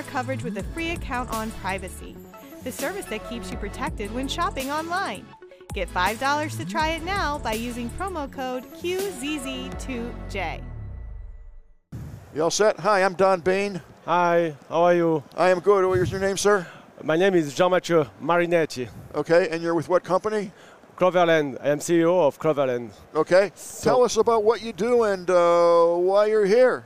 star coverage with a free account on Privacy, the service that keeps you protected when shopping online. Get $5 to try it now by using promo code QZZ2J. You all set? Hi, I'm Don Bain. Hi, how are you? I am good. What is your name, sir? My name is Jean-Mathieu Marinetti. Okay, and you're with what company? Cloverland. I am CEO of Cloverland. Okay. So- Tell us about what you do and uh, why you're here.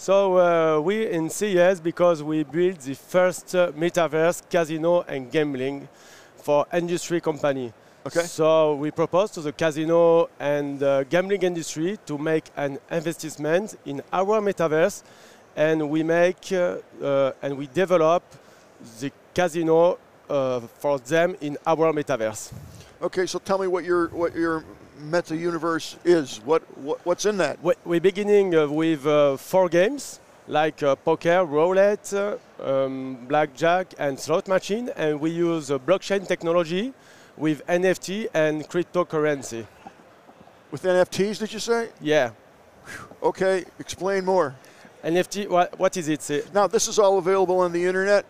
So uh, we in CES because we built the first uh, metaverse casino and gambling for industry company. Okay. So we propose to the casino and uh, gambling industry to make an investment in our metaverse, and we make uh, uh, and we develop the casino uh, for them in our metaverse. Okay, so tell me what your what your meta universe is. What, what what's in that? We- We're beginning uh, with uh, four games like uh, poker, roulette, um, blackjack, and slot machine, and we use blockchain technology with NFT and cryptocurrency. With NFTs, did you say? Yeah, Okay, explain more. NFT. What, what is it? Now, this is all available on the internet.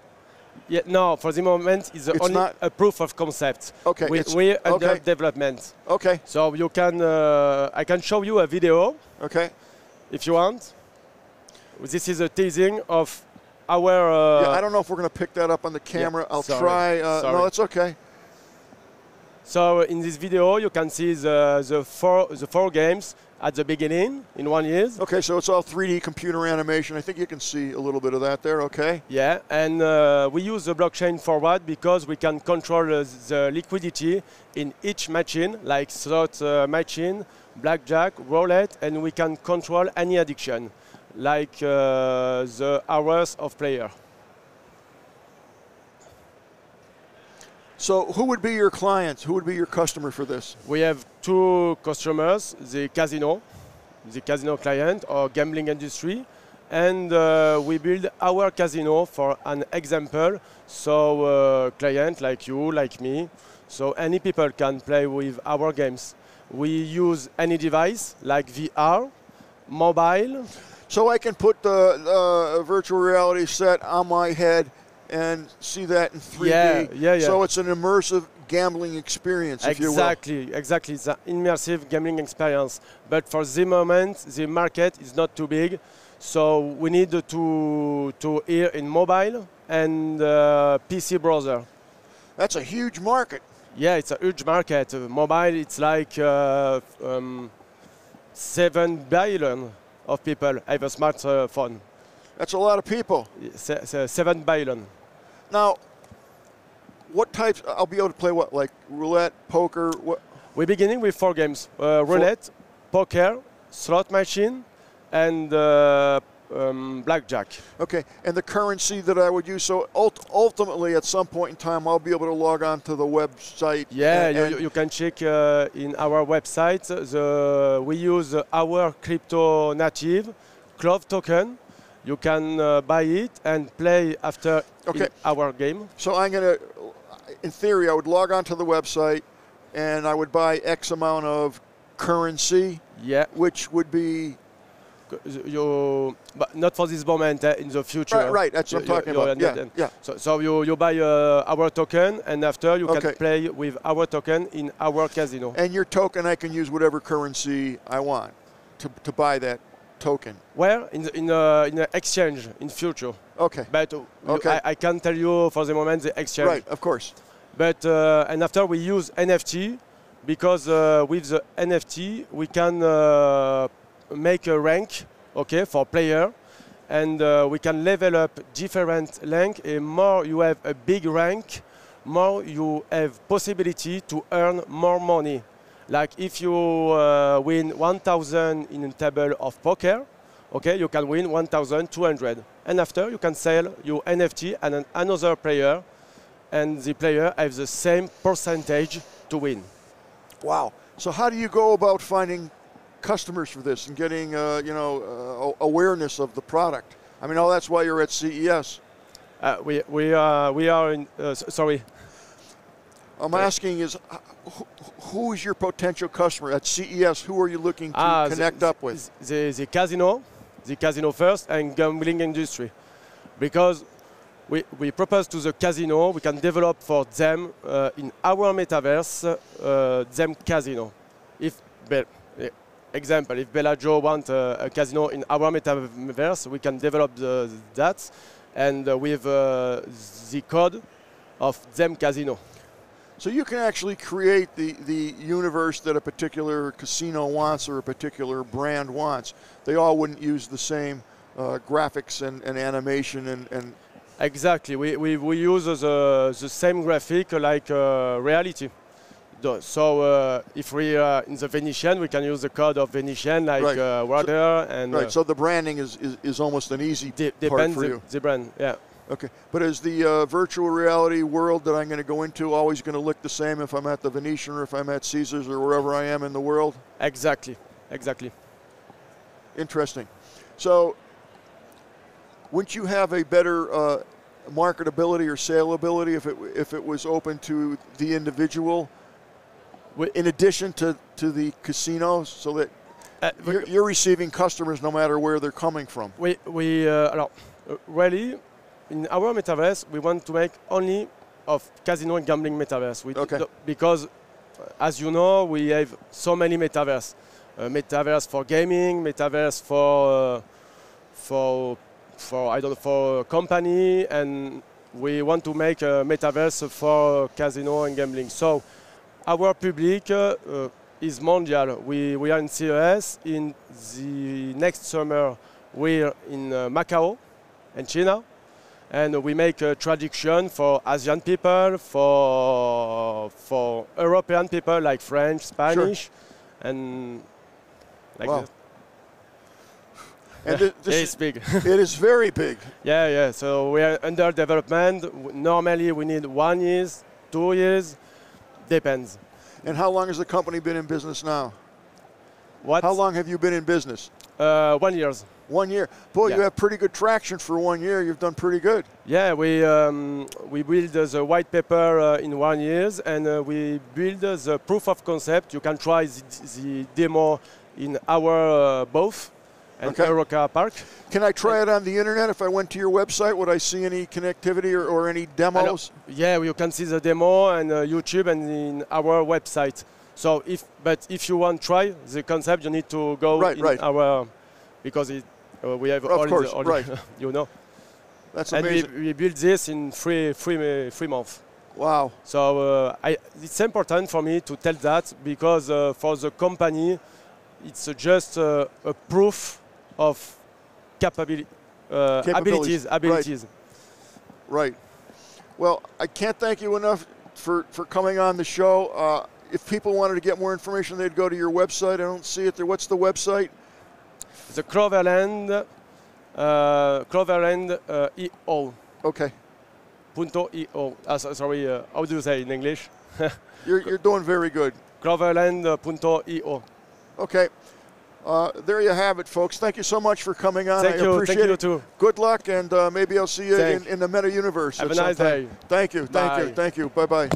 Yeah, no, for the moment, it's, It's only a proof of concept. Okay, we, we're under okay. development, Okay, so you can. Uh, I can show you a video okay. if you want. This is a teasing of our. Uh, yeah, I don't know if we're going to pick that up on the camera. I'll sorry, try. Uh, no, sorry. it's okay. So in this video, you can see the, the, four, the four games at the beginning in one year. Okay, so it's all 3D computer animation. I think you can see a little bit of that there. Okay. Yeah, and uh, we use the blockchain for what? Because we can control uh, the liquidity in each machine, like slot uh, machine, blackjack, roulette, and we can control any addiction, like uh, the hours of player. So, who would be your clients? Who would be your customer for this? We have two customers, the casino, the casino client or gambling industry, and uh, we build our casino for an example. So uh, client like you, like me, so any people can play with our games. We use any device like VR, mobile. So I can put the uh, virtual reality set on my head and see that in 3D. Yeah, yeah, yeah. So it's an immersive gambling experience, if you will. Exactly, exactly. an immersive gambling experience. But for the moment, the market is not too big, so we need to to hear in mobile and uh, PC browser. That's a huge market. Yeah, it's a huge market. Uh, mobile, it's like uh, um, seven billion of people have a smartphone. That's a lot of people. Se- se- seven billion. Now, what types? I'll be able to play what, like roulette, poker. What? We're beginning with four games: uh, roulette, poker, slot machine, and uh, um, blackjack. Okay, and the currency that I would use. So ult- ultimately, at some point in time, I'll be able to log on to the website. Yeah, and- you, and- you- you can check uh, in our website. The, we use our crypto native Clove token. You can uh, buy it and play after Okay. our game. So I'm gonna, in theory, I would log on to the website, and I would buy X amount of currency, Yeah, which would be you, but not for this moment. Uh, in the future. right. Right. That's what I'm You- talking you about. Yeah. Yeah. So, so you, you buy uh, our token, and after you Okay. can play with our token in our casino. And your token, I can use whatever currency I want to, to buy that token. Where in the, in the, in the exchange in future. Okay. But uh, Okay. I, I can't tell you for the moment the exchange. Right. Of course. But uh, and after we use NFT because uh, with the NFT we can uh, make a rank, okay, for player, and uh, we can level up different rank. And more you have a big rank, more you have possibility to earn more money. Like if you uh, win 1,000 in a table of poker, okay, you can win 1,200, and after you can sell your NFT and an, another player and the player has the same percentage to win. Wow. So how do you go about finding customers for this and getting, uh, you know, uh, awareness of the product? I mean, oh, that's why you're at CES. Uh, we, we, are, we are in, uh, sorry, I'm asking is, uh, who, is your potential customer at CES? Who are you looking to the- connect up with? the, the casino, the casino first and gambling industry. Because we, we propose to the casino, we can develop for them uh, in our metaverse uh, them casino. If, Be- example, if Bellagio want uh, a casino in our metaverse, we can develop the, that and uh, with uh, the code of them casino. So you can actually create the, the universe that a particular casino wants or a particular brand wants. They all wouldn't use the same uh, graphics and, and animation and, and Exactly. We, we, we use the, the same graphic like uh, reality. So uh, if we are in the Venetian, we can use the code of Venetian like Right. uh, water and right. uh, So the branding is, is, is almost an easy de- part for the, you. the brand. Yeah. Okay. But is the uh, virtual reality world that I'm going to go into always going to look the same if I'm at the Venetian or if I'm at Caesars or wherever I am in the world? Exactly. Exactly. Interesting. So, wouldn't you have a better uh, marketability or saleability if it if it was open to the individual, in addition to, to the casinos, so that Uh, you're, you're receiving customers no matter where they're coming from? We, we uh, alors, really, in our metaverse, we want to make only of casino and gambling metaverse. We Okay. because, uh, as you know, we have so many metaverse. Uh, metaverse for gaming, metaverse for uh, for for I don't know for company, and we want to make a metaverse for casino and gambling. So, our public. Uh, uh, is mondial. We, we are in CES. In the next summer, we're in uh, Macau and China. And we make a traduction for Asian people, for, for European people like French, Spanish, and like Wow. And Yeah, is, it's big. it is very big. yeah, yeah. So we are under development. Normally, we need one years, two years, depends. And how long has the company been in business now? What? How long have you been in business? Uh, one years. One year. Boy, you have pretty good traction for one year. You've done pretty good. Yeah, we um, we build uh, the white paper uh, in one years, and uh, we build uh, the proof of concept. You can try the, the demo in our uh, booth and Okay. Eureka Park. Can I try it on the internet? If I went to your website, would I see any connectivity or, or any demos? Yeah, you can see the demo on uh, YouTube and in our website. So if but if you want to try the concept, you need to go Right, in right. our because it, uh, we have Of all course, the all right. you know. That's And we, amazing. we built this in three three three months. Wow. So uh, I, it's important for me to tell that because uh, for the company, it's uh, just uh, a proof of capability, uh, Capabilities, abilities, right. Right. Well, I can't thank you enough for, for coming on the show. Uh, if people wanted to get more information, they'd go to your website. I don't see it there. What's the website? The Cloverland, uh, Cloverland uh, EO. Okay. Punto EO. Ah, so- sorry, uh, how do you say in English? You're, you're doing very good. Cloverland uh, punto EO. Okay. Uh, there you have it, folks. Thank you so much for coming on. Thank I you, appreciate thank you too. Good luck, and uh, maybe I'll see you in, in the meta universe. Have a nice some time. day. Thank you. Thank you. Thank you. Bye bye.